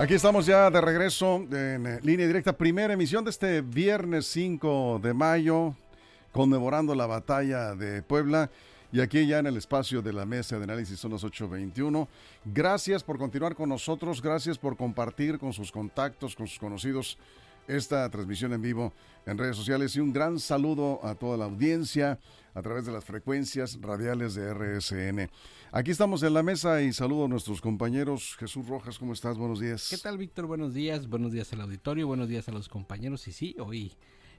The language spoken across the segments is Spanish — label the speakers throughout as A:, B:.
A: Aquí estamos ya de regreso en eh, línea directa, primera emisión de este viernes 5 de mayo, conmemorando la batalla de Puebla. Y aquí ya en el espacio de la mesa de análisis son las 8.21. Gracias por continuar con nosotros, gracias por compartir con sus contactos, con sus conocidos esta transmisión en vivo en redes sociales y un gran saludo a toda la audiencia a través de las frecuencias radiales de RSN. Aquí estamos en la mesa y saludo a nuestros compañeros. Jesús Rojas, ¿cómo estás? Buenos días.
B: ¿Qué tal, Víctor? Buenos días. Buenos días al auditorio, buenos días a los compañeros. Y sí, hoy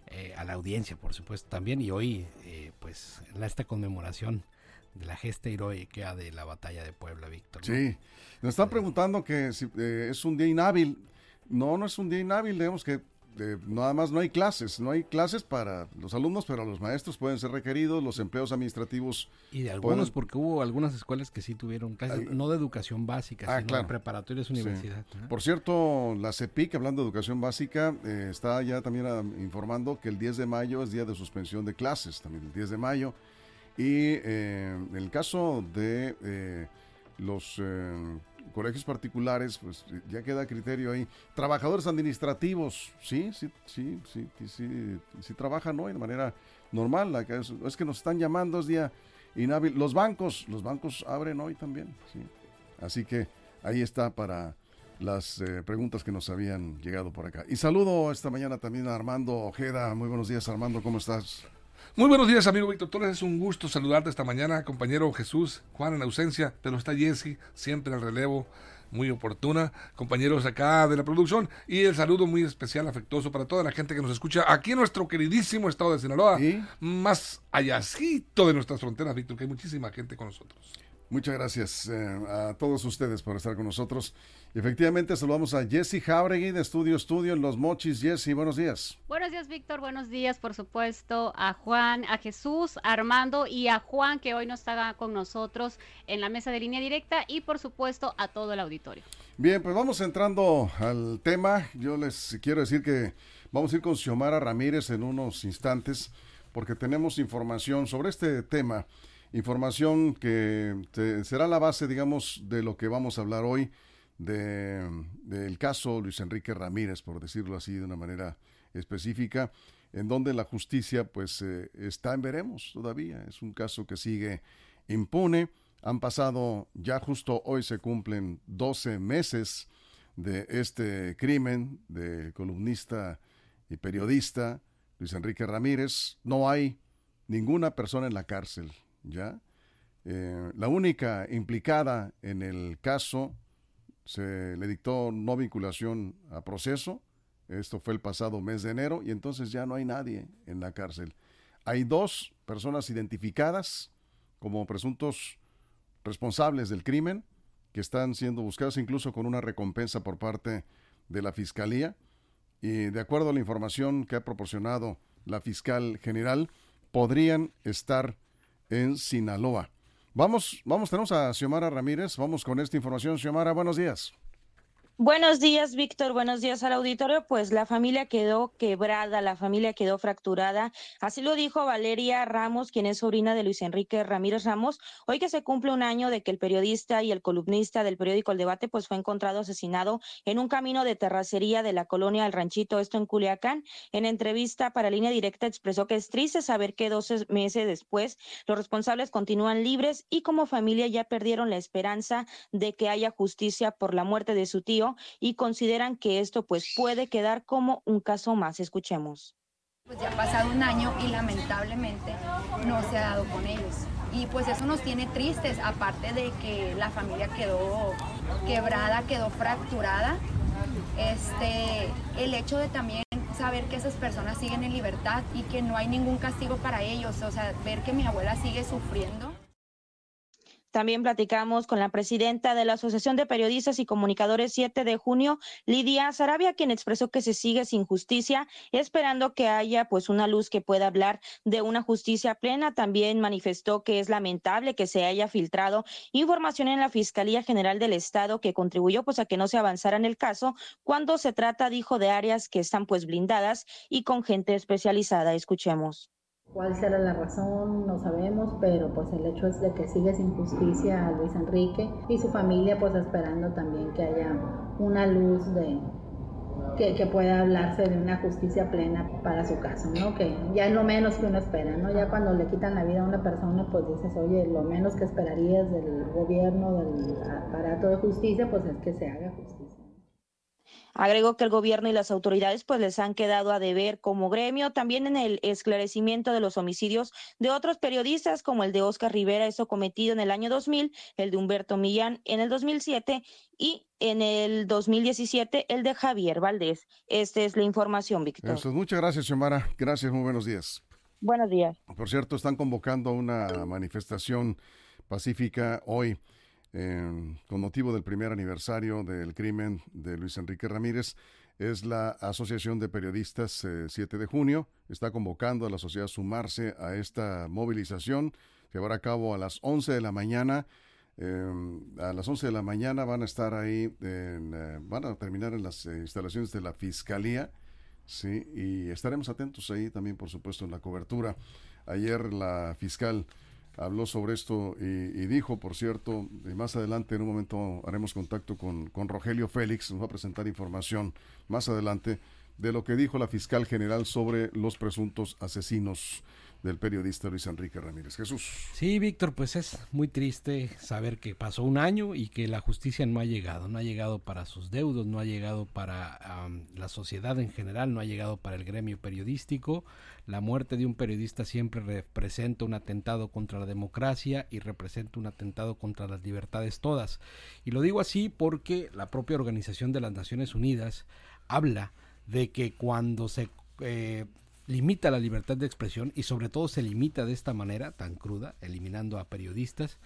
B: eh, a la audiencia, por supuesto, también. Y hoy, eh, pues, en esta conmemoración de la gesta heroica de la batalla de Puebla, Víctor.
A: Sí, nos están preguntando que si eh, es un día inhábil. No, no es un día inhábil, digamos que nada más no hay clases, no hay clases para los alumnos, pero los maestros pueden ser requeridos, los empleos administrativos.
B: Y de algunos, porque hubo algunas escuelas que sí tuvieron clases, no de educación básica, ah, sino de preparatorias universidad.
A: Por cierto, la CEPIC, hablando de educación básica, eh, está ya también ah, informando que el 10 de mayo es día de suspensión de clases, también el 10 de mayo. Y eh, en el caso de eh, los colegios particulares, pues ya queda criterio ahí. Trabajadores administrativos, sí, sí, sí, sí, sí, sí, trabajan hoy de manera normal. Es, que nos están llamando, es día inhábil. Los bancos, los bancos abren hoy también, sí. Así que ahí está para las eh, preguntas que nos habían llegado por acá. Y saludo esta mañana también a Armando Ojeda. Muy buenos días, Armando, ¿cómo estás?
C: Muy buenos días, amigo Víctor Torres. Es un gusto saludarte esta mañana, compañero Jesús, Juan en ausencia, pero está Jesse, siempre en el relevo, muy oportuna. Compañeros acá de la producción y el saludo muy especial, afectuoso para toda la gente que nos escucha aquí en nuestro queridísimo estado de Sinaloa, más allácito de nuestras fronteras, Víctor, que hay muchísima gente con nosotros.
A: Muchas gracias eh, a todos ustedes por estar con nosotros. Efectivamente, saludamos a Jesse Jauregui de Estudio Estudio en Los Mochis. Jesse, buenos días.
D: Buenos días, Víctor. Buenos días, por supuesto, a Juan, a Jesús, a Armando y a Juan, que hoy no está con nosotros en la mesa de línea directa, y por supuesto a todo el auditorio.
A: Bien, pues vamos entrando al tema. Yo les quiero decir que vamos a ir con Xiomara Ramírez en unos instantes, porque tenemos información sobre este tema Información que será la base, digamos, de lo que vamos a hablar hoy, del caso Luis Enrique Ramírez, por decirlo así de una manera específica, en donde la justicia pues eh, está en veremos todavía. Es un caso que sigue impune. Han pasado, ya justo hoy se cumplen 12 meses de este crimen del columnista y periodista Luis Enrique Ramírez. No hay ninguna persona en la cárcel. ¿Ya? Eh, la única implicada en el caso se le dictó no vinculación a proceso. Esto fue el pasado mes de enero y entonces ya no hay nadie en la cárcel. Hay dos personas identificadas como presuntos responsables del crimen que están siendo buscados incluso con una recompensa por parte de la Fiscalía. Y de acuerdo a la información que ha proporcionado la fiscal general, podrían estar en Sinaloa. Vamos, vamos, tenemos a Xiomara Ramírez, vamos con esta información. Xiomara, buenos días.
E: Buenos días, Víctor. Buenos días al auditorio. Pues la familia quedó quebrada, la familia quedó fracturada. Así lo dijo Valeria Ramos, quien es sobrina de Luis Enrique Ramírez Ramos. Hoy que se cumple un año de que el periodista y el columnista del periódico El Debate, pues fue encontrado asesinado en un camino de terracería de la colonia El Ranchito, esto en Culiacán. En entrevista para Línea Directa expresó que es triste saber que 12 meses después los responsables continúan libres y como familia ya perdieron la esperanza de que haya justicia por la muerte de su tío y consideran que esto pues puede quedar como un caso más. Escuchemos.
F: Pues ya ha pasado un año y lamentablemente no se ha dado con ellos. Y pues eso nos tiene tristes, aparte de que la familia quedó quebrada, quedó fracturada. Este, el hecho de también saber que esas personas siguen en libertad y que no hay ningún castigo para ellos, o sea, ver que mi abuela sigue sufriendo.
E: También platicamos con la presidenta de la Asociación de Periodistas y Comunicadores 7 de junio, Lidia Sarabia, quien expresó que se sigue sin justicia, esperando que haya pues una luz que pueda hablar de una justicia plena. También manifestó que es lamentable que se haya filtrado información en la Fiscalía General del Estado que contribuyó pues a que no se avanzara en el caso cuando se trata, dijo, de áreas que están pues blindadas y con gente especializada. Escuchemos
G: Cuál será la razón, no sabemos, pero pues el hecho es de que sigue sin justicia a Luis Enrique y su familia pues esperando también que haya una luz de que, que, pueda hablarse de una justicia plena para su caso, ¿no? Que ya es lo menos que uno espera, ¿no? Ya cuando le quitan la vida a una persona, pues dices, oye, lo menos que esperarías del gobierno, del aparato de justicia, pues es que se haga justicia.
E: Agregó que el gobierno y las autoridades pues les han quedado a deber como gremio también en el esclarecimiento de los homicidios de otros periodistas como el de Oscar Rivera, eso cometido en el año 2000, el de Humberto Millán en el 2007 y en el 2017 el de Javier Valdés. Esta es la información, Víctor.
A: muchas gracias, Xiomara. Gracias, muy buenos días.
E: Buenos días.
A: Por cierto, están convocando una manifestación pacífica hoy con motivo del primer aniversario del crimen de Luis Enrique Ramírez, es la Asociación de Periodistas 7 eh, de junio. Está convocando a la sociedad a sumarse a esta movilización. Se llevará a cabo a las 11 de la mañana. Em, a las 11 de la mañana van a estar ahí, eh, van a terminar en las eh, instalaciones de la Fiscalía. Sí, y estaremos atentos ahí también, por supuesto, en la cobertura. Ayer la fiscal habló sobre esto y, dijo, por cierto, y más adelante en un momento haremos contacto con, con Rogelio Félix, nos va a presentar información más adelante de lo que dijo la fiscal general sobre los presuntos asesinos del periodista Luis Enrique Ramírez. Jesús.
B: Sí, Víctor, pues es muy triste saber que pasó un año y que la justicia no ha llegado, no ha llegado para sus deudos, no ha llegado para la sociedad en general, no ha llegado para el gremio periodístico. La muerte de un periodista siempre representa un atentado contra la democracia y representa un atentado contra las libertades todas. Y lo digo así porque la propia Organización de las Naciones Unidas habla de que cuando se eh, limita la libertad de expresión y sobre todo se limita de esta manera tan cruda, eliminando a periodistas,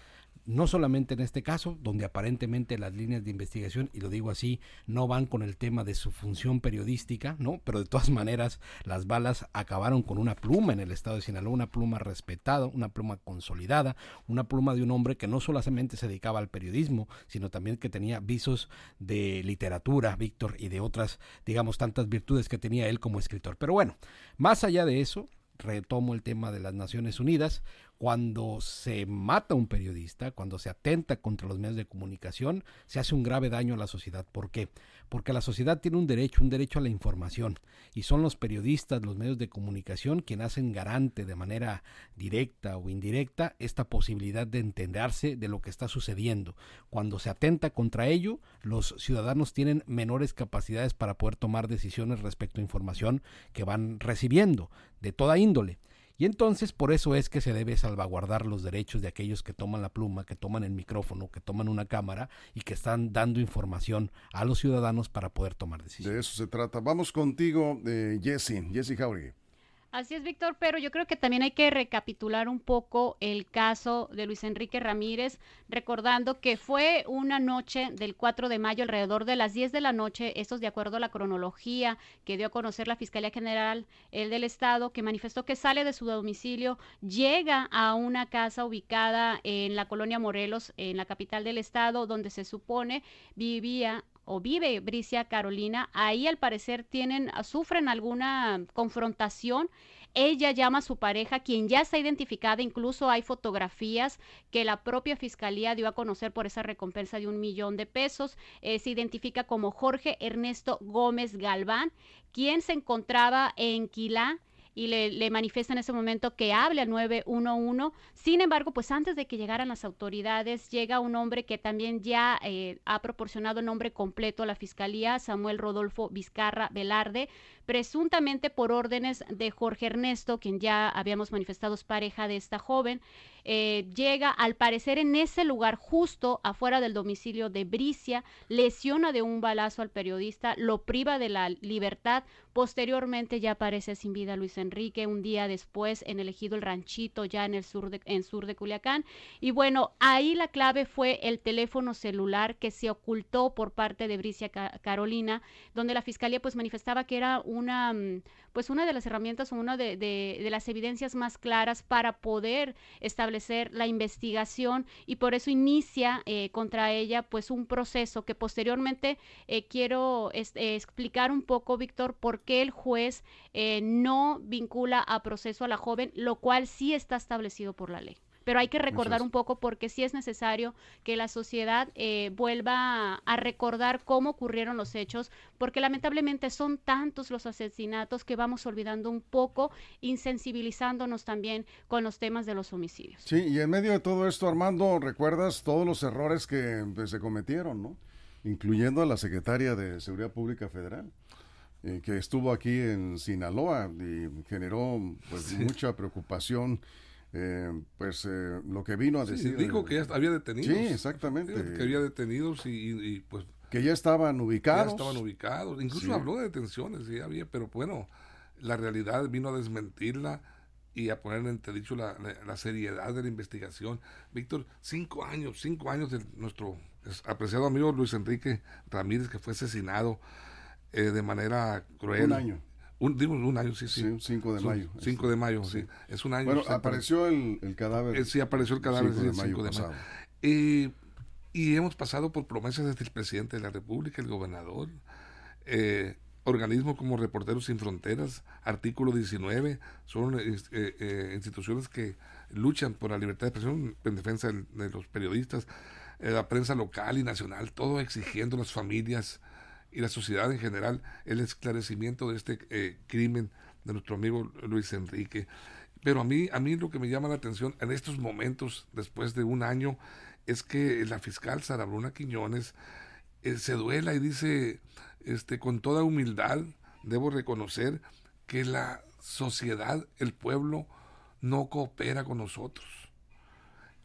B: no solamente en este caso, donde aparentemente las líneas de investigación, y lo digo así, no van con el tema de su función periodística, ¿no? Pero de todas maneras, las balas acabaron con una pluma en el estado de Sinaloa, una pluma respetada, una pluma consolidada, una pluma de un hombre que no solamente se dedicaba al periodismo, sino también que tenía visos de literatura, Víctor, y de otras, digamos, tantas virtudes que tenía él como escritor. Pero bueno, más allá de eso, retomo el tema de las Naciones Unidas, cuando se mata un periodista, cuando se atenta contra los medios de comunicación, se hace un grave daño a la sociedad. ¿Por qué? Porque la sociedad tiene un derecho, un derecho a la información, y son los periodistas, los medios de comunicación, quienes hacen garante de manera directa o indirecta esta posibilidad de entenderse de lo que está sucediendo. Cuando se atenta contra ello, los ciudadanos tienen menores capacidades para poder tomar decisiones respecto a información que van recibiendo de toda índole. Y entonces por eso es que se debe salvaguardar los derechos de aquellos que toman la pluma, que toman el micrófono, que toman una cámara y que están dando información a los ciudadanos para poder tomar decisiones.
A: De eso se trata. Vamos contigo, eh, Jesse, Jesse Jauregui.
D: Así es, Víctor, pero yo creo que también hay que recapitular un poco el caso de Luis Enrique Ramírez, recordando que fue una noche del 4 de mayo, alrededor de las 10 de la noche, esto es de acuerdo a la cronología que dio a conocer la Fiscalía General el del Estado, que manifestó que sale de su domicilio, llega a una casa ubicada en la colonia Morelos, en la capital del Estado, donde se supone vivía o vive Bricia Carolina, ahí al parecer tienen, sufren alguna confrontación. Ella llama a su pareja, quien ya está identificada, incluso hay fotografías que la propia fiscalía dio a conocer por esa recompensa de un millón de pesos. Eh, se identifica como Jorge Ernesto Gómez Galván, quien se encontraba en Quilá y le, le, manifiesta en ese momento que hable al 911. Sin embargo, pues antes de que llegaran las autoridades, llega un hombre que también ya eh, ha proporcionado el nombre completo a la fiscalía, Samuel Rodolfo Vizcarra Velarde, presuntamente por órdenes de Jorge Ernesto, quien ya habíamos manifestado es pareja de esta joven. Eh, llega al parecer en ese lugar justo afuera del domicilio de Bricia, lesiona de un balazo al periodista, lo priva de la libertad, posteriormente ya aparece sin vida Luis Enrique, un día después en el ejido El Ranchito, ya en el sur de, en sur de Culiacán, y bueno, ahí la clave fue el teléfono celular que se ocultó por parte de Bricia Carolina, donde la fiscalía pues manifestaba que era una pues una de las herramientas o una de, de las evidencias más claras para poder establecer la investigación y por eso inicia eh, contra ella pues un proceso que posteriormente eh, quiero explicar un poco, Víctor, por qué el juez no vincula a proceso a la joven, lo cual sí está establecido por la ley pero hay que recordar un poco porque sí es necesario que la sociedad eh, vuelva a, recordar cómo ocurrieron los hechos, porque lamentablemente son tantos los asesinatos que vamos olvidando un poco, insensibilizándonos también con los temas de los homicidios.
A: Sí, y en medio de todo esto, Armando, recuerdas todos los errores que pues, se cometieron, ¿no? Incluyendo a la secretaria de Seguridad Pública Federal. Eh, que estuvo aquí en Sinaloa y generó pues, mucha preocupación eh, pues eh, lo que vino a decir.
C: dijo que ya había detenidos.
A: Sí, exactamente.
C: Que había detenidos y, pues.
A: Que ya estaban ubicados.
C: Ya estaban ubicados. Incluso habló de detenciones, sí había, pero bueno, la realidad vino a desmentirla y a poner en entredicho la, la, seriedad de la investigación. Víctor, cinco años, cinco años de nuestro apreciado amigo Luis Enrique Ramírez, que fue asesinado eh, de manera cruel.
A: Un año.
C: Un, digo, un año, sí, sí.
A: 5 de mayo.
C: 5 de mayo, sí. Es un año.
A: Bueno, apareció el, el, cadáver.
C: Eh, sí, apareció el cadáver el 5 de mayo. De mayo. Eh, y hemos pasado por promesas desde el presidente de la República, el gobernador, eh, organismos como Reporteros Sin Fronteras, artículo 19, son eh, instituciones que luchan por la libertad de expresión en defensa de, de los periodistas, la prensa local y nacional, todo exigiendo las familias y la sociedad en general el esclarecimiento de este eh, crimen de nuestro amigo Luis Enrique. Pero a mí, a mí lo que me llama la atención en estos momentos, después de un año, es que la fiscal Sara Bruna Quiñones eh, se duela y dice, este, con toda humildad, debo reconocer que la sociedad, el pueblo, no coopera con nosotros.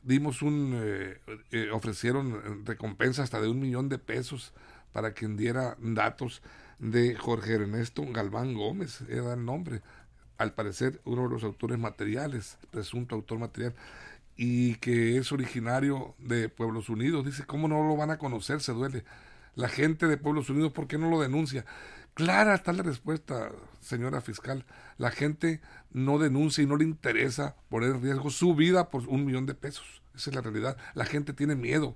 C: Dimos un, eh, ofrecieron recompensa hasta de un millón de pesos para quien diera datos de Jorge Ernesto Galván Gómez, era el nombre, al parecer uno de los autores materiales, presunto autor material, y que es originario de Pueblos Unidos. Dice, ¿cómo no lo van a conocer? Se duele. La gente de Pueblos Unidos, ¿por qué no lo denuncia? Clara está la respuesta, señora fiscal. La gente no denuncia y no le interesa poner en riesgo su vida por un millón de pesos. Esa es la realidad. La gente tiene miedo.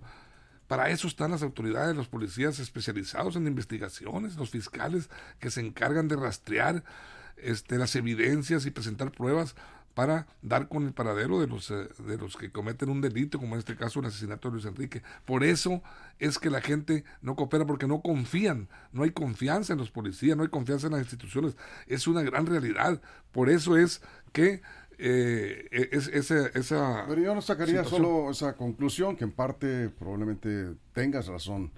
C: Para eso están las autoridades, los policías especializados en investigaciones, los fiscales que se encargan de rastrear este, las evidencias y presentar pruebas para dar con el paradero de los, eh, de los que cometen un delito, como en este caso el asesinato de Luis Enrique. Por eso es que la gente no coopera, porque no confían, no hay confianza en los policías, no hay confianza en las instituciones. Es una gran realidad. Por eso es que eh, e, es, esa,
A: Pero yo no sacaría solo esa conclusión, que en parte probablemente tengas razón,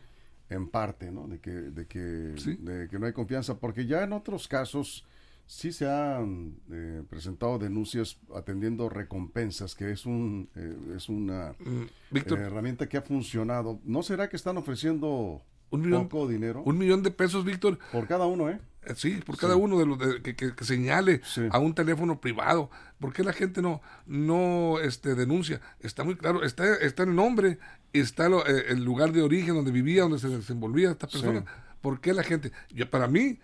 A: en parte, ¿no? De que, de que, de que no hay confianza, porque ya en otros casos sí se han eh, presentado denuncias atendiendo recompensas, que es, un, eh, es una mm, herramienta que ha funcionado. ¿No será que están ofreciendo un millón, poco dinero?
C: Un millón de pesos, Víctor.
A: Por cada uno, ¿eh?
C: Eh, sí, por cada uno de los que, señale a un teléfono privado. ¿Por qué la gente no, no este, denuncia? Está muy claro, está, está el nombre, está eh, el lugar de origen donde vivía, donde se desenvolvía esta persona. ¿Por qué la gente? Para mí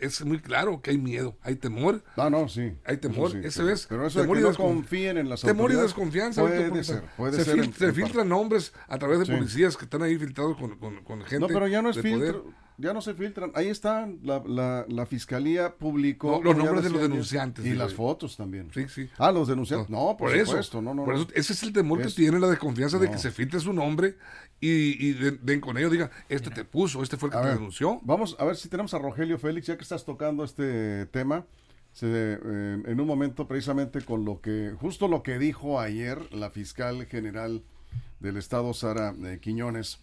C: es muy claro que hay miedo, hay temor.
A: No, no, sí.
C: Hay temor. Ese es.
A: Pero eso temor que no confíen en las
C: Temor y desconfianza.
A: Puede ser, puede
C: se, se filtran nombres a través de policías que están ahí filtrados con, con, gente. No,
A: pero ya no es filtro ya no se filtran. Ahí están, la, la, la fiscalía publicó.
C: los nombres de los denunciantes.
A: Y las fotos también.
C: Sí, sí.
A: Ah, los denunciantes. No, por, supuesto. no, no,
C: por eso, ese es el temor que tiene la desconfianza de que se filtre su nombre y, y den con ello digan, este te puso, este fue el que te denunció.
A: Vamos a ver si tenemos a Rogelio Félix, ya que estás tocando este tema. Eh, en un momento precisamente con lo que, justo lo que dijo ayer la fiscal general del estado, Sara eh, Quiñones,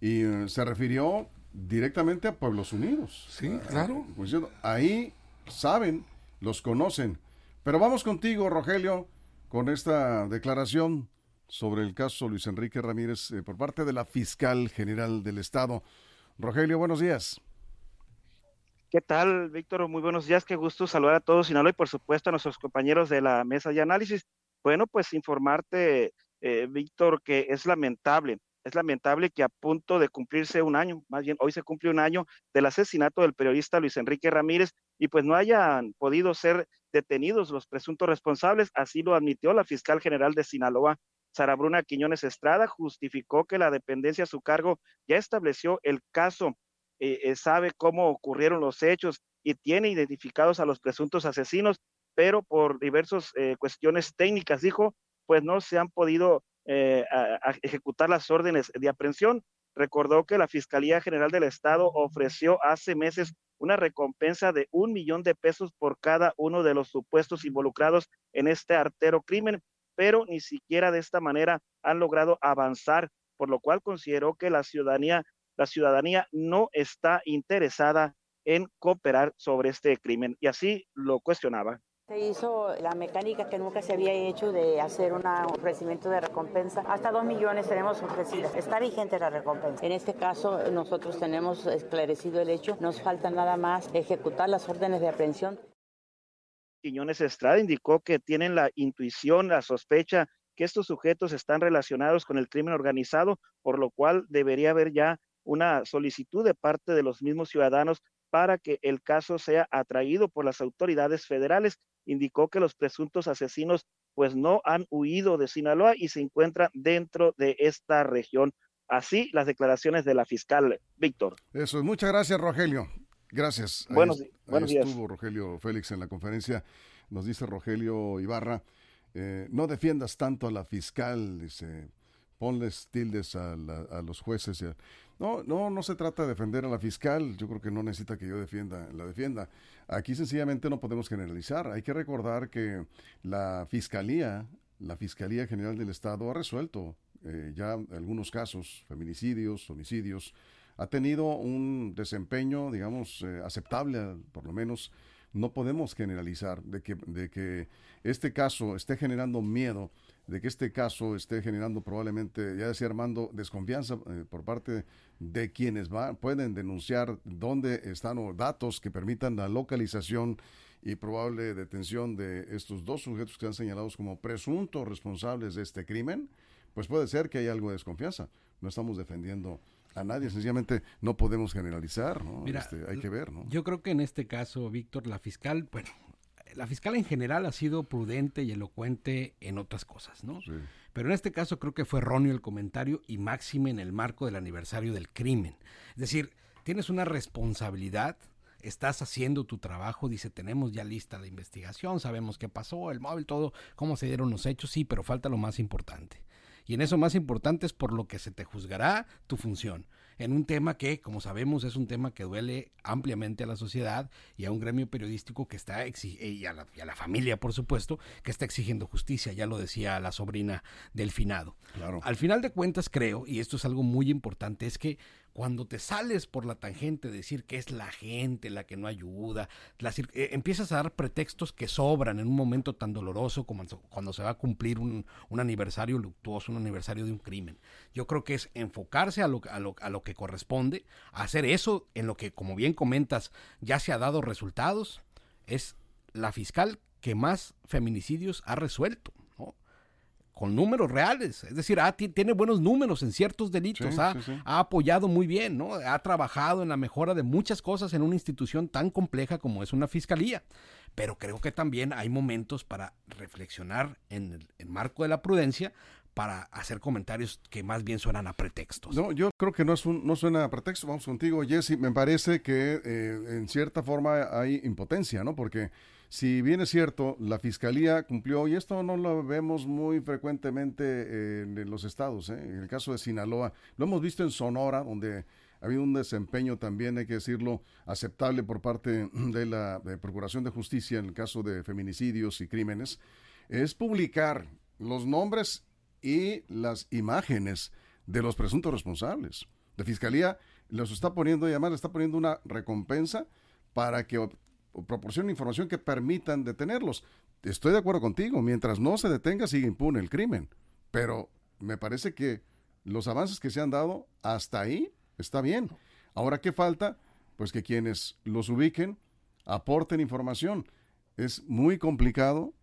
A: y eh, se refirió directamente a Pueblos Unidos.
C: Sí, claro.
A: Pues ahí saben, los conocen. Pero vamos contigo, Rogelio, con esta declaración sobre el caso Luis Enrique Ramírez eh, por parte de la fiscal general del Estado. Rogelio, buenos días.
H: ¿Qué tal, Víctor? Muy buenos días. Qué gusto saludar a todos Sinaloa y, por supuesto, a nuestros compañeros de la mesa de análisis. Bueno, pues informarte, eh, Víctor, que es lamentable es lamentable que a punto de cumplirse un año, más bien hoy se cumple un año del asesinato del periodista Luis Enrique Ramírez y pues no hayan podido ser detenidos los presuntos responsables, así lo admitió la fiscal general de Sinaloa, Sara Bruna Quiñones Estrada, justificó que la dependencia a su cargo ya estableció el caso, eh, eh, sabe cómo ocurrieron los hechos y tiene identificados a los presuntos asesinos, pero por diversas eh, cuestiones técnicas, dijo, pues no se han podido ejecutar las órdenes de aprehensión. Recordó que la Fiscalía General del Estado ofreció hace meses una recompensa de un millón de pesos por cada uno de los supuestos involucrados en este artero crimen, pero ni siquiera de esta manera han logrado avanzar, por lo cual consideró que la ciudadanía, la ciudadanía no está interesada en cooperar sobre este crimen y así lo cuestionaba.
I: Se hizo la mecánica que nunca se había hecho de hacer un ofrecimiento de recompensa. Hasta dos millones tenemos ofrecidas. Está vigente la recompensa. En este caso, nosotros tenemos esclarecido el hecho. Nos falta nada más ejecutar las órdenes de aprehensión.
H: Quiñones Estrada indicó que tienen la intuición, la sospecha que estos sujetos están relacionados con el crimen organizado, por lo cual debería haber ya una solicitud de parte de los mismos ciudadanos para que el caso sea atraído por las autoridades federales indicó que los presuntos asesinos pues no han huido de Sinaloa y se encuentran dentro de esta región. Así las declaraciones de la fiscal Víctor.
A: Eso es, muchas gracias Rogelio. Gracias.
H: Buenos,
A: buenos días. Estuvo Rogelio Félix en la conferencia. Nos dice Rogelio Ibarra, eh, no defiendas tanto a la fiscal, dice, ponles tildes a, a los jueces. No, no, no se trata de defender a la fiscal. Yo creo que no necesita que yo defienda, la defienda. Aquí sencillamente no podemos generalizar. Hay que recordar que la fiscalía, la Fiscalía General del Estado ha resuelto eh, ya algunos casos, feminicidios, homicidios, ha tenido un desempeño, digamos, eh, aceptable, por lo menos. No podemos generalizar de que, de que este caso esté generando miedo de que este caso esté generando probablemente, ya decía Armando, desconfianza eh, por parte de quienes va, pueden denunciar dónde están o datos que permitan la localización y probable detención de estos dos sujetos que han señalados como presuntos responsables de este crimen, pues puede ser que haya algo de desconfianza. No estamos defendiendo a nadie, sencillamente no podemos generalizar, ¿no? Este, hay que ver, ¿no?
B: Yo creo que en este caso, Víctor, la fiscal, bueno, la fiscal en general ha sido prudente y elocuente en otras cosas, ¿no? Pero en este caso creo que fue erróneo el comentario y máxime en el marco del aniversario del crimen. Es decir, tienes una responsabilidad, estás haciendo tu trabajo, dice, tenemos ya lista de investigación, sabemos qué pasó, el móvil, todo, cómo se dieron los hechos, sí, pero falta lo más importante. Y en eso más importante es por lo que se te juzgará tu función en un tema que, como sabemos, es un tema que duele ampliamente a la sociedad y a un gremio periodístico que está y a, la, y a la familia, por supuesto, que está exigiendo justicia, ya lo decía la sobrina del finado.
A: Claro.
B: Al final de cuentas, creo, y esto es algo muy importante, es que cuando te sales por la tangente de decir que es la gente la que no ayuda, eh, empiezas a dar pretextos que sobran en un momento tan doloroso como cuando se va a cumplir un, aniversario luctuoso, un aniversario de un crimen. Yo creo que es enfocarse a lo, a lo, a lo que corresponde, hacer eso en lo que, como bien comentas, ya se ha dado resultados, es la fiscal que más feminicidios ha resuelto con números reales, es decir, tiene buenos números en ciertos delitos, ha, apoyado muy bien, ¿no? Ha trabajado en la mejora de muchas cosas en una institución tan compleja como es una fiscalía. Pero creo que también hay momentos para reflexionar en el marco de la prudencia para hacer comentarios que más bien suenan a pretextos.
A: No, yo creo que no, es un, no suena a pretexto. Vamos contigo, Jesse. Me parece que eh, en cierta forma hay impotencia, ¿no? Porque si bien es cierto, la fiscalía cumplió, y esto no lo vemos muy frecuentemente en los estados, ¿eh? en el caso de Sinaloa, lo hemos visto en Sonora, donde ha habido un desempeño también, hay que decirlo, aceptable por parte de la Procuración de Justicia en el caso de feminicidios y crímenes, es publicar los nombres y las imágenes de los presuntos responsables. La Fiscalía los está poniendo, y además le está poniendo una recompensa para que proporcionen información que permitan detenerlos. Estoy de acuerdo contigo, mientras no se detenga sigue impune el crimen, pero me parece que los avances que se han dado hasta ahí está bien. Ahora, ¿qué falta? Pues que quienes los ubiquen aporten información. Es muy complicado,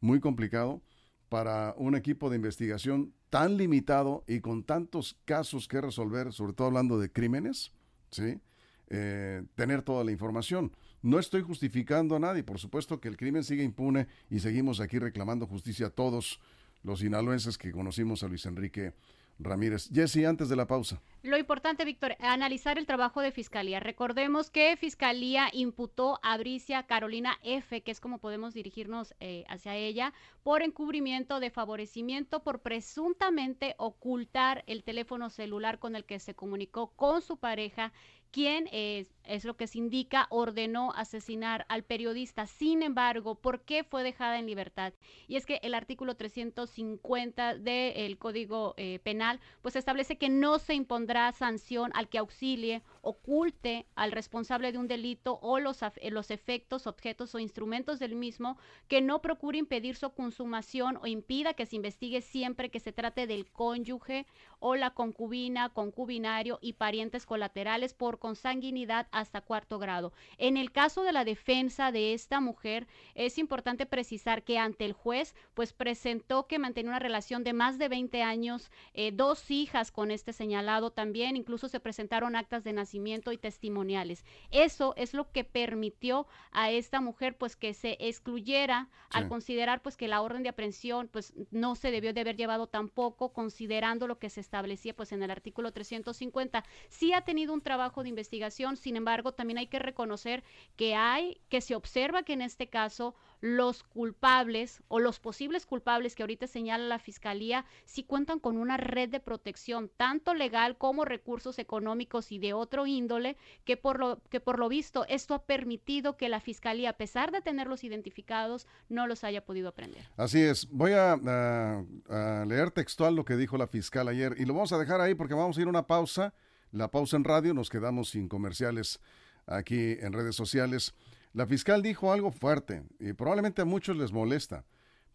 A: muy complicado para un equipo de investigación tan limitado y con tantos casos que resolver, sobre todo hablando de crímenes, ¿sí? eh, tener toda la información. No estoy justificando a nadie, por supuesto que el crimen sigue impune y seguimos aquí reclamando justicia a todos los sinaloenses que conocimos a Luis Enrique Ramírez. Jesse, antes de la pausa.
D: Lo importante, Víctor, analizar el trabajo de Fiscalía. Recordemos que Fiscalía imputó a Bricia Carolina F., que es como podemos dirigirnos eh, hacia ella, por encubrimiento de favorecimiento, por presuntamente ocultar el teléfono celular con el que se comunicó con su pareja quien es, es, lo que se indica, ordenó asesinar al periodista. Sin embargo, ¿por qué fue dejada en libertad? Y es que el artículo 350 del Código eh, Penal, pues establece que no se impondrá sanción al que auxilie, oculte al responsable de un delito o los, los efectos, objetos o instrumentos del mismo, que no procure impedir su consumación o impida que se investigue siempre que se trate del cónyuge o la concubina, concubinario y parientes colaterales por consanguinidad hasta cuarto grado. En el caso de la defensa de esta mujer, es importante precisar que ante el juez, pues presentó que mantenía una relación de más de 20 años, eh, dos hijas con este señalado también, incluso se presentaron actas de nacimiento y testimoniales. Eso es lo que permitió a esta mujer, pues que se excluyera sí. al considerar, pues que la orden de aprehensión, pues no se debió de haber llevado tampoco, considerando lo que se establecía, pues en el artículo 350. Sí ha tenido un trabajo de investigación, sin embargo, también hay que reconocer que hay, que se observa que en este caso los culpables o los posibles culpables que ahorita señala la Fiscalía sí cuentan con una red de protección, tanto legal como recursos económicos y de otro índole, que por lo, que por lo visto esto ha permitido que la Fiscalía, a pesar de tenerlos identificados, no los haya podido aprender.
A: Así es. Voy a, a, a leer textual lo que dijo la fiscal ayer y lo vamos a dejar ahí porque vamos a ir a una pausa la pausa en radio, nos quedamos sin comerciales aquí en redes sociales. La fiscal dijo algo fuerte y probablemente a muchos les molesta,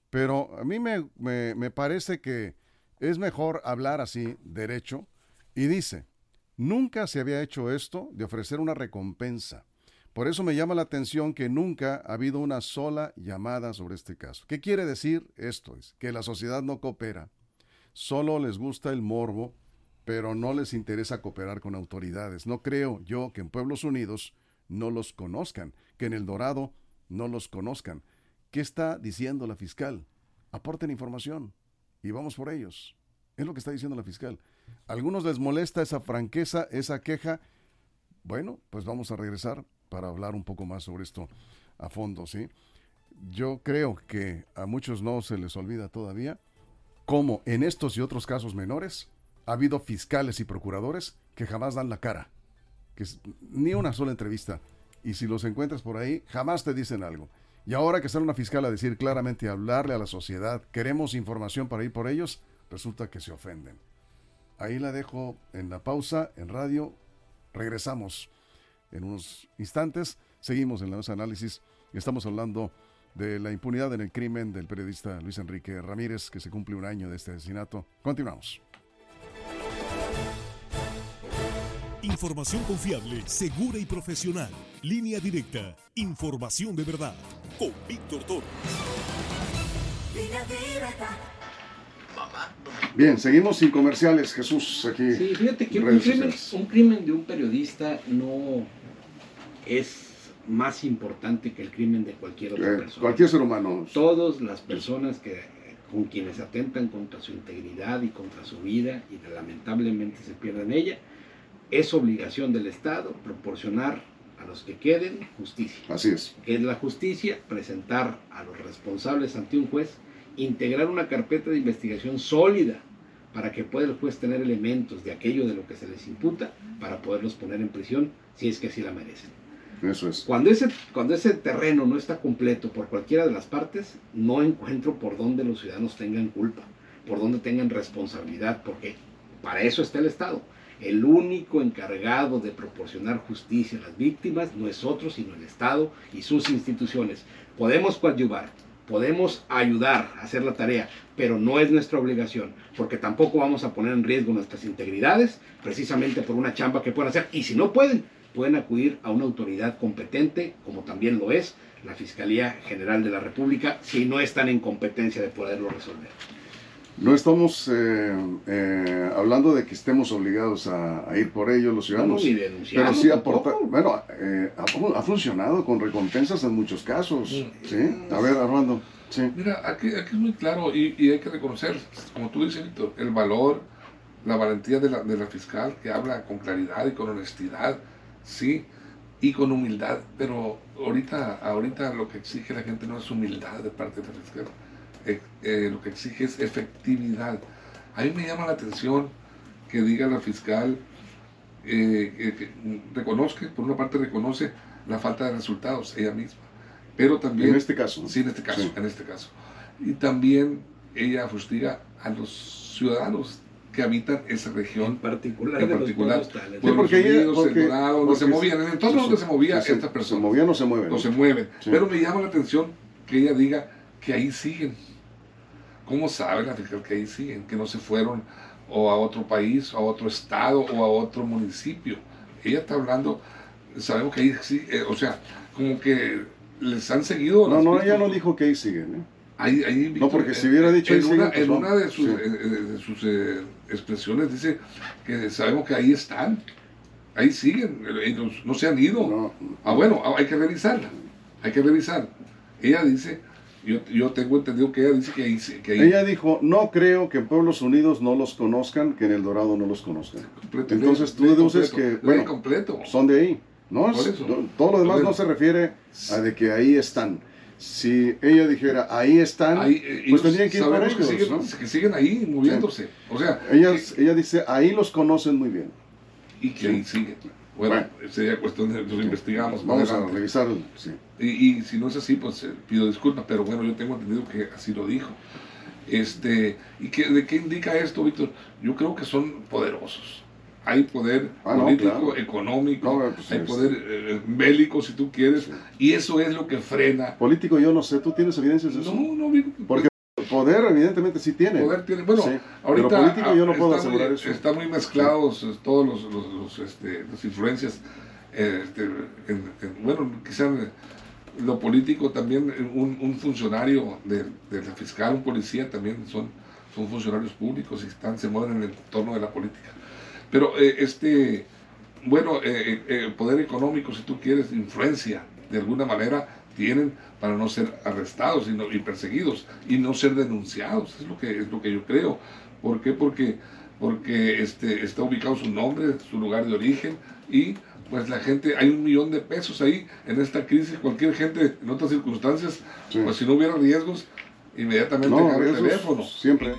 A: pero a mí me, me, me parece que es mejor hablar así, derecho, y dice, nunca se había hecho esto de ofrecer una recompensa. Por eso me llama la atención que nunca ha habido una sola llamada sobre este caso. ¿Qué quiere decir esto? Es que la sociedad no coopera, solo les gusta el morbo pero no les interesa cooperar con autoridades. No creo yo que en Pueblos Unidos no los conozcan, que en El Dorado no los conozcan. ¿Qué está diciendo la fiscal? Aporten información y vamos por ellos. Es lo que está diciendo la fiscal. Algunos les molesta esa franqueza, esa queja. Bueno, pues vamos a regresar para hablar un poco más sobre esto a fondo, ¿sí? Yo creo que a muchos no se les olvida todavía cómo en estos y otros casos menores ha habido fiscales y procuradores que jamás dan la cara, que ni una sola entrevista. Y si los encuentras por ahí, jamás te dicen algo. Y ahora que sale una fiscal a decir claramente, a hablarle a la sociedad, queremos información para ir por ellos, resulta que se ofenden. Ahí la dejo en la pausa, en radio. Regresamos en unos instantes. Seguimos en los análisis. Estamos hablando de la impunidad en el crimen del periodista Luis Enrique Ramírez, que se cumple un año de este asesinato. Continuamos.
J: Información confiable, segura y profesional. Línea directa. Información de verdad. Con Víctor Torres.
A: Bien, seguimos sin comerciales, Jesús, aquí.
B: Sí, fíjate que un crimen, un crimen, de un periodista no es más importante que el crimen de cualquier otra
A: eh,
B: persona.
A: Cualquier ser humano.
B: Todas las personas que con quienes atentan contra su integridad y contra su vida y lamentablemente se pierden ella, es obligación del Estado proporcionar a los que queden justicia.
A: Así es.
B: Que es la justicia presentar a los responsables ante un juez, integrar una carpeta de investigación sólida para que pueda el juez tener elementos de aquello de lo que se les imputa para poderlos poner en prisión si es que así la merecen.
A: Eso es.
B: Cuando ese, cuando ese terreno no está completo por cualquiera de las partes, no encuentro por dónde los ciudadanos tengan culpa, por dónde tengan responsabilidad, porque para eso está el Estado. El único encargado de proporcionar justicia a las víctimas no es otro sino el Estado y sus instituciones. Podemos coadyuvar, podemos ayudar a hacer la tarea, pero no es nuestra obligación, porque tampoco vamos a poner en riesgo nuestras integridades precisamente por una chamba que puedan hacer. Y si no pueden, pueden acudir a una autoridad competente, como también lo es la Fiscalía General de la República, si no están en competencia de poderlo resolver.
A: No estamos eh, eh, hablando de que estemos obligados a, ir por ellos los ciudadanos, pero sí aportar. Bueno, eh, ha, funcionado con recompensas en muchos casos. ¿sí? A ver, Armando. Sí.
C: Mira, aquí, aquí, es muy claro y, y, hay que reconocer, como tú dices, Víctor, el valor, la valentía de la, de la fiscal que habla con claridad y con honestidad, sí, y con humildad. Pero ahorita, ahorita lo que exige la gente no es humildad de parte de la fiscal eh, eh, lo que exige es efectividad. A mí me llama la atención que diga la fiscal, eh, que reconozca, por una parte reconoce la falta de resultados ella misma, pero también...
A: En este caso.
C: Sí, en este caso, en este caso. Y también ella fustiga a los ciudadanos que habitan esa región. En
B: particular,
C: en particular.
A: porque
C: Unidos, porque, Dorado, no se movían, en todos donde se movía esta persona.
A: Se movían no se mueven.
C: No se mueven. Pero me llama la atención que ella diga que ahí siguen ¿Cómo sabe la fiscal que ahí siguen? Que no se fueron o a otro país, o a otro estado o a otro municipio. Ella está hablando, sabemos que ahí sí, eh, o sea, como que les han seguido.
A: No, no, ella no dijo que ahí siguen. ¿eh?
C: Ahí, ahí,
A: no, porque si hubiera dicho
C: en, una,
A: pues
C: en una de sus, de sus eh, expresiones dice que sabemos que ahí están, ahí siguen, ellos no se han ido. Ah, bueno, hay que revisarla, hay que revisar. Ella dice yo, yo, tengo entendido que ella dice que, que
A: Ella dijo, no creo que en Pueblos Unidos no los conozcan, que en El Dorado no los conozcan. Entonces tú deduces que, bueno,
C: completo.
A: son de ahí. ¿no? todo lo demás no se refiere a de que ahí están. Si ella dijera, ahí están,
C: eh, pues tendrían que ir para ellos. Que siguen, que siguen ahí moviéndose. O sea,
A: ella, ella dice, ahí los conocen muy bien.
C: Y que ahí siguen. Bueno, sería cuestión de los investigamos.
A: Vamos a revisarlo. Sí.
C: Y, si no es así, pues eh, pido disculpas, pero bueno, yo tengo entendido que así lo dijo. Este, ¿Y qué, de qué indica esto, Víctor? Yo creo que son poderosos. Hay poder ah, político, económico, pues, hay poder eh, bélico, si tú quieres, y eso es lo que frena.
A: Político, yo no sé, ¿tú tienes evidencias de eso?
C: No, no, Porque
A: poder evidentemente sí tiene.
C: Poder tiene. Bueno, ahorita
A: pero político yo no puedo asegurar
C: eso. Está muy mezclados eh, todos los, los, este, las influencias. Este, bueno, quizás lo político también, un, un funcionario de, de, la fiscal, un policía también son, son funcionarios públicos y están, se mueven en el entorno de la política. Pero eh, este, bueno, eh, poder económico, si tú quieres, influencia de alguna manera tienen para no ser arrestados y, y perseguidos y no ser denunciados. Es lo que, es lo que yo creo. ¿Por qué? Porque, porque este, está ubicado su nombre, su lugar de origen y pues la gente, hay un millón de pesos ahí en esta crisis, cualquier gente en otras circunstancias, pues si no hubiera riesgos, inmediatamente
A: no, el teléfono. Siempre.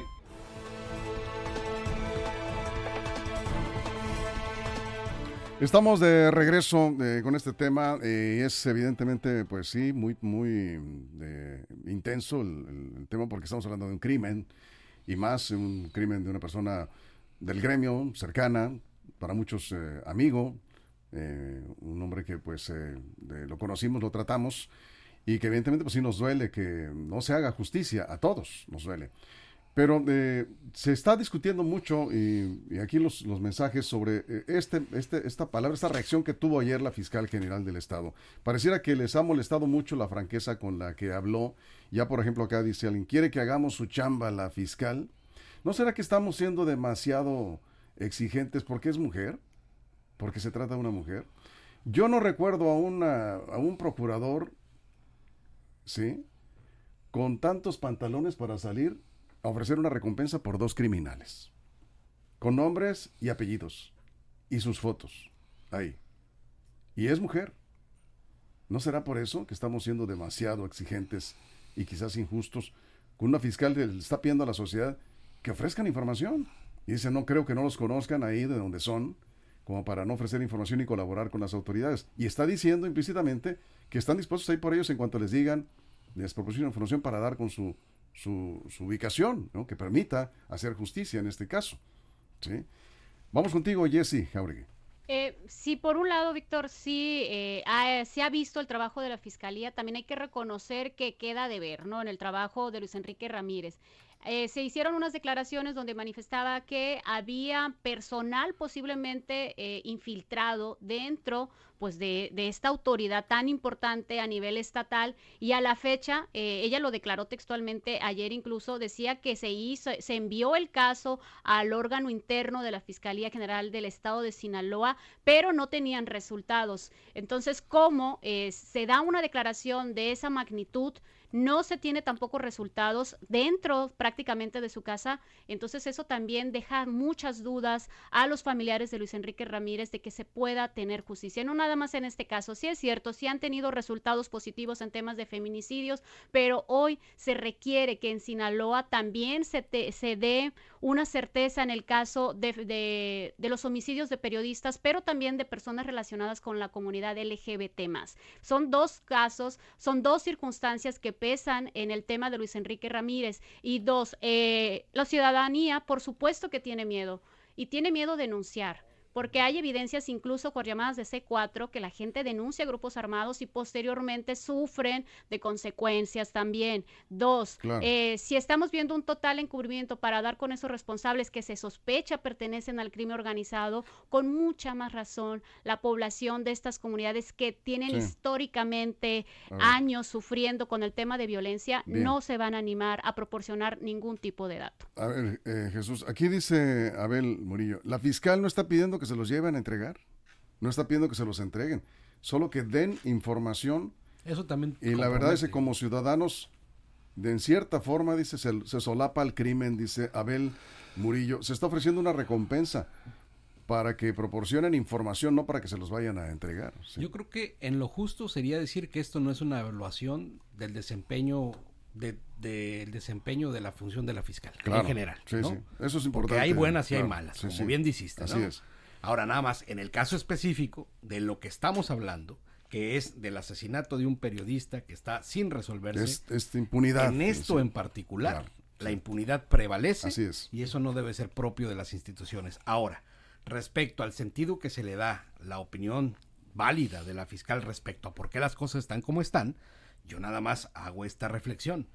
A: Estamos de regreso eh, con este tema y es evidentemente, pues sí, muy, muy eh, intenso el, tema porque estamos hablando de un crimen y más un crimen de una persona del gremio, cercana, para muchos eh, amigo, un hombre que pues lo conocimos, lo tratamos y que evidentemente pues sí nos duele que no se haga justicia, a todos nos duele. Pero eh, se está discutiendo mucho y, aquí los, mensajes sobre eh, este, este, esta palabra, esta reacción que tuvo ayer la fiscal general del Estado. Pareciera que les ha molestado mucho la franqueza con la que habló. Ya, por ejemplo, acá dice alguien, ¿quiere que hagamos su chamba la fiscal? ¿No será que estamos siendo demasiado exigentes porque es mujer? Porque se trata de una mujer. Yo no recuerdo a, una, a un procurador, ¿sí? Con tantos pantalones para salir a ofrecer una recompensa por dos criminales, con nombres y apellidos, y sus fotos, ahí. Y es mujer. ¿No será por eso que estamos siendo demasiado exigentes y quizás injustos con una fiscal que le está pidiendo a la sociedad que ofrezcan información? Y dice, no creo que no los conozcan ahí de donde son, como para no ofrecer información y colaborar con las autoridades. Y está diciendo implícitamente que están dispuestos a ir por ellos en cuanto les digan, les proporcionen información para dar con su su, ubicación, ¿no? que permita hacer justicia en este caso. ¿sí? Vamos contigo, Jesse Jauregui.
D: Eh, sí, por un lado, Víctor, sí eh, se ha visto el trabajo de la Fiscalía, también hay que reconocer que queda de ver, ¿no? En el trabajo de Luis Enrique Ramírez. Eh, se hicieron unas declaraciones donde manifestaba que había personal posiblemente eh, infiltrado dentro pues de, esta autoridad tan importante a nivel estatal. Y a la fecha eh, ella lo declaró textualmente ayer incluso decía que se hizo se envió el caso al órgano interno de la Fiscalía General del Estado de Sinaloa pero no tenían resultados. Entonces cómo se da una declaración de esa magnitud no se tiene tampoco resultados dentro prácticamente de su casa, entonces eso también deja muchas dudas a los familiares de Luis Enrique Ramírez de que se pueda tener justicia. No nada más en este caso, sí es cierto, sí han tenido resultados positivos en temas de feminicidios, pero hoy se requiere que en Sinaloa también se, se dé una certeza en el caso de, de, los homicidios de periodistas, pero también de personas relacionadas con la comunidad LGBT más. Son dos casos, son dos circunstancias que pesan en el tema de Luis Enrique Ramírez. Y dos, eh, la ciudadanía, por supuesto que tiene miedo y tiene miedo de denunciar porque hay evidencias incluso por llamadas de C4 que la gente denuncia grupos armados y posteriormente sufren de consecuencias también. Dos, eh, si estamos viendo un total encubrimiento para dar con esos responsables que se sospecha pertenecen al crimen organizado, con mucha más razón la población de estas comunidades que tienen históricamente años sufriendo con el tema de violencia, no se van a animar a proporcionar ningún tipo de dato.
A: A ver, eh, Jesús, aquí dice Abel Murillo, la fiscal no está pidiendo que se los lleven a entregar. No está pidiendo que se los entreguen. Solo que den información.
B: Eso también.
A: Y la verdad es que como ciudadanos, de en cierta forma, dice, se, solapa el crimen, dice Abel Murillo. Se está ofreciendo una recompensa para que proporcionen información, no para que se los vayan a entregar.
B: Yo creo que en lo justo sería decir que esto no es una evaluación del desempeño del de, desempeño de la función de la fiscal en general. Eso
A: es importante.
B: Porque hay buenas y hay malas, como bien dijiste. Así es. Ahora nada más, en el caso específico de lo que estamos hablando, que es del asesinato de un periodista que está sin resolverse.
A: esta impunidad.
B: En esto en particular, la impunidad prevalece Así es. y eso no debe ser propio de las instituciones. Ahora, respecto al sentido que se le da la opinión válida de la fiscal respecto a por qué las cosas están como están, yo nada más hago esta reflexión.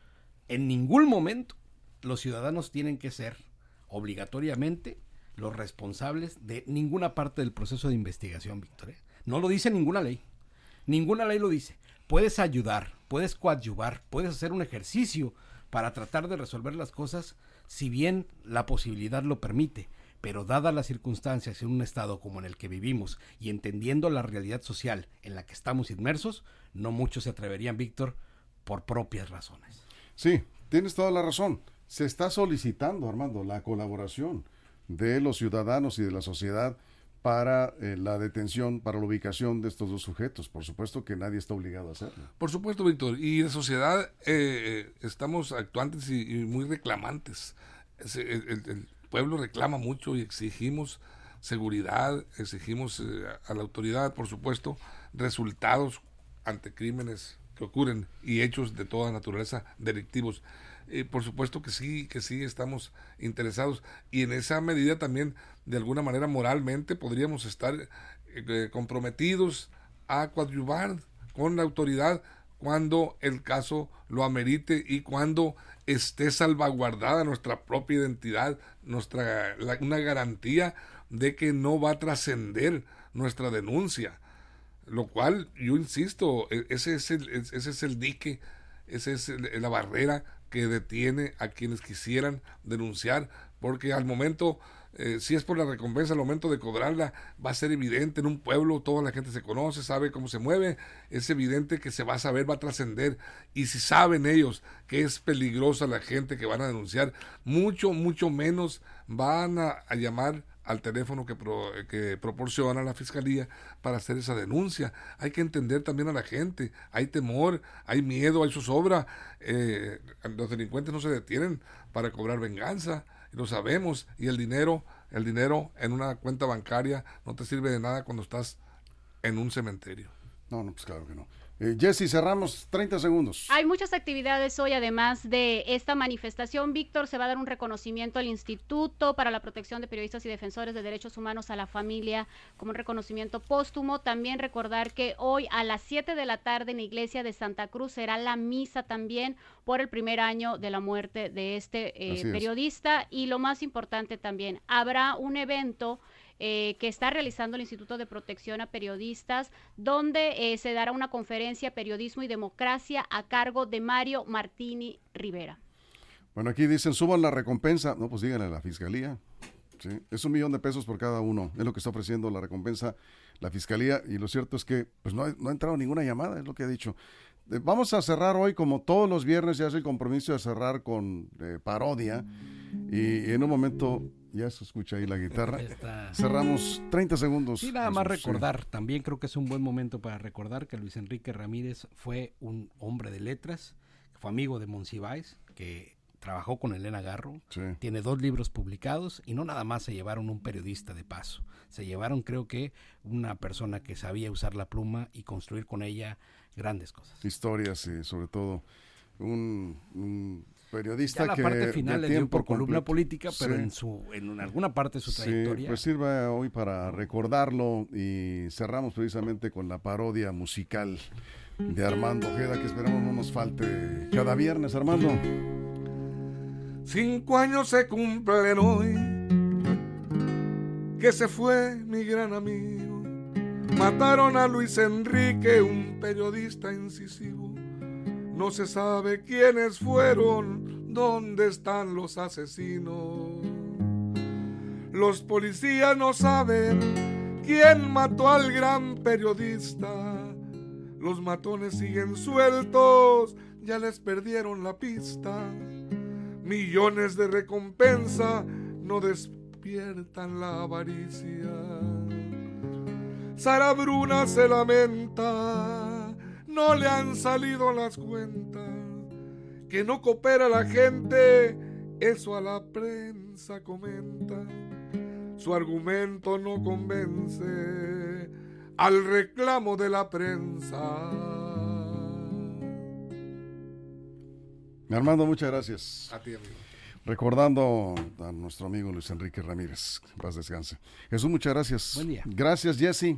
B: En ningún momento los ciudadanos tienen que ser obligatoriamente los responsables de ninguna parte del proceso de investigación, Víctor. ¿eh? No lo dice ninguna ley. Ninguna ley lo dice. Puedes ayudar, puedes coadyuvar, puedes hacer un ejercicio para tratar de resolver las cosas si bien la posibilidad lo permite. Pero dadas las circunstancias en un estado como en el que vivimos y entendiendo la realidad social en la que estamos inmersos, no muchos se atreverían, Víctor, por propias razones.
A: Sí, tienes toda la razón. Se está solicitando, Armando, la colaboración de los ciudadanos y de la sociedad para eh, la detención, para la ubicación de estos dos sujetos. Por supuesto que nadie está obligado a hacerlo.
C: Por supuesto, Víctor. Y la sociedad eh, eh, estamos actuantes y, muy reclamantes. El, pueblo reclama mucho y exigimos seguridad, exigimos a la autoridad, por supuesto, resultados ante crímenes que ocurren y hechos de toda naturaleza delictivos. Eh, por supuesto que sí, que sí estamos interesados y en esa medida también de alguna manera moralmente podríamos estar eh, eh, comprometidos a coadyuvar con la autoridad cuando el caso lo amerite y cuando esté salvaguardada nuestra propia identidad, nuestra una garantía de que no va a trascender nuestra denuncia. Lo cual, yo insisto, e, ese es el, ese es el dique, esa es la barrera que detiene a quienes quisieran denunciar, porque al momento, eh, si es por la recompensa, al momento de cobrarla, va a ser evidente en un pueblo, toda la gente se conoce, sabe cómo se mueve, es evidente que se va a saber, va a trascender, y si saben ellos que es peligrosa la gente que van a denunciar, mucho, mucho menos van a llamar al teléfono que, que proporciona la fiscalía para hacer esa denuncia. Hay que entender también a la gente. Hay temor, hay miedo, hay zozobra. Eh, los delincuentes no se detienen para cobrar venganza, lo sabemos. Y el dinero, el dinero en una cuenta bancaria no te sirve de nada cuando estás en un cementerio.
A: No, no, pues claro que no. Eh, Jesse, cerramos 30 segundos.
D: Hay muchas actividades hoy, además de esta manifestación. Víctor, se va a dar un reconocimiento al Instituto para la Protección de Periodistas y Defensores de Derechos Humanos a la Familia como un reconocimiento póstumo. También recordar que hoy a las 7 de la tarde en la iglesia de Santa Cruz será la misa también por el primer año de la muerte de este eh, periodista. Y lo más importante también, habrá un evento eh, que está realizando el Instituto de Protección a Periodistas, donde eh, se dará una conferencia Periodismo y Democracia a cargo de Mario Martini Rivera.
A: Bueno, aquí dicen, suban la recompensa. No, pues díganle a la fiscalía. Es un millón de pesos por cada uno. Es lo que está ofreciendo la recompensa la fiscalía. Y lo cierto es que pues no, ha, no entrado ninguna llamada, es lo que ha dicho. Eh, vamos a cerrar hoy, como todos los viernes, ya es el compromiso de cerrar con parodia. Y en un momento ya se escucha ahí la guitarra. Cerramos 30 segundos.
B: Y nada más recordar, también creo que es un buen momento para recordar que Luis Enrique Ramírez fue un hombre de letras, fue amigo de Monsiváis, que trabajó con Elena Garro, tiene dos libros publicados y no nada más se llevaron un periodista de paso, se llevaron creo que una persona que sabía usar la pluma y construir con ella grandes cosas.
A: Historias y sobre todo un periodista
B: la parte final le dio por columna política, pero en su en alguna parte de su trayectoria.
A: pues sirva hoy para recordarlo y cerramos precisamente con la parodia musical de Armando Ojeda que esperamos no nos falte cada viernes, Armando.
C: Cinco años se cumplen hoy que se fue mi gran amigo. Mataron a Luis Enrique, un periodista incisivo no se sabe quiénes fueron, dónde están los asesinos. Los policías no saben quién mató al gran periodista. Los matones siguen sueltos, ya les perdieron la pista. Millones de recompensa no despiertan la avaricia. Sara Bruna se lamenta no le han salido las cuentas, que no coopera la gente, eso a la prensa comenta. Su argumento no convence al reclamo de la prensa.
A: Armando, muchas gracias.
C: A ti, amigo.
A: Recordando a nuestro amigo Luis Enrique Ramírez. Paz descanse. Jesús, muchas gracias.
B: Buen día.
A: Gracias, Jesse.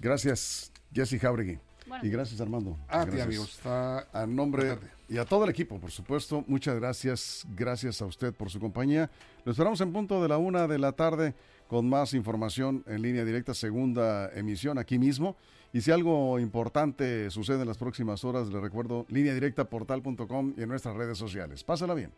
A: Gracias, Jesse Jauregui y gracias, Armando.
C: A ti, amigos.
A: A nombre y a todo el equipo, por supuesto, muchas gracias. Gracias a usted por su compañía. Lo esperamos en punto de la una de la tarde con más información en línea directa, segunda emisión aquí mismo. Y si algo importante sucede en las próximas horas, le recuerdo línea directa portal.com y en nuestras redes sociales. Pásala bien.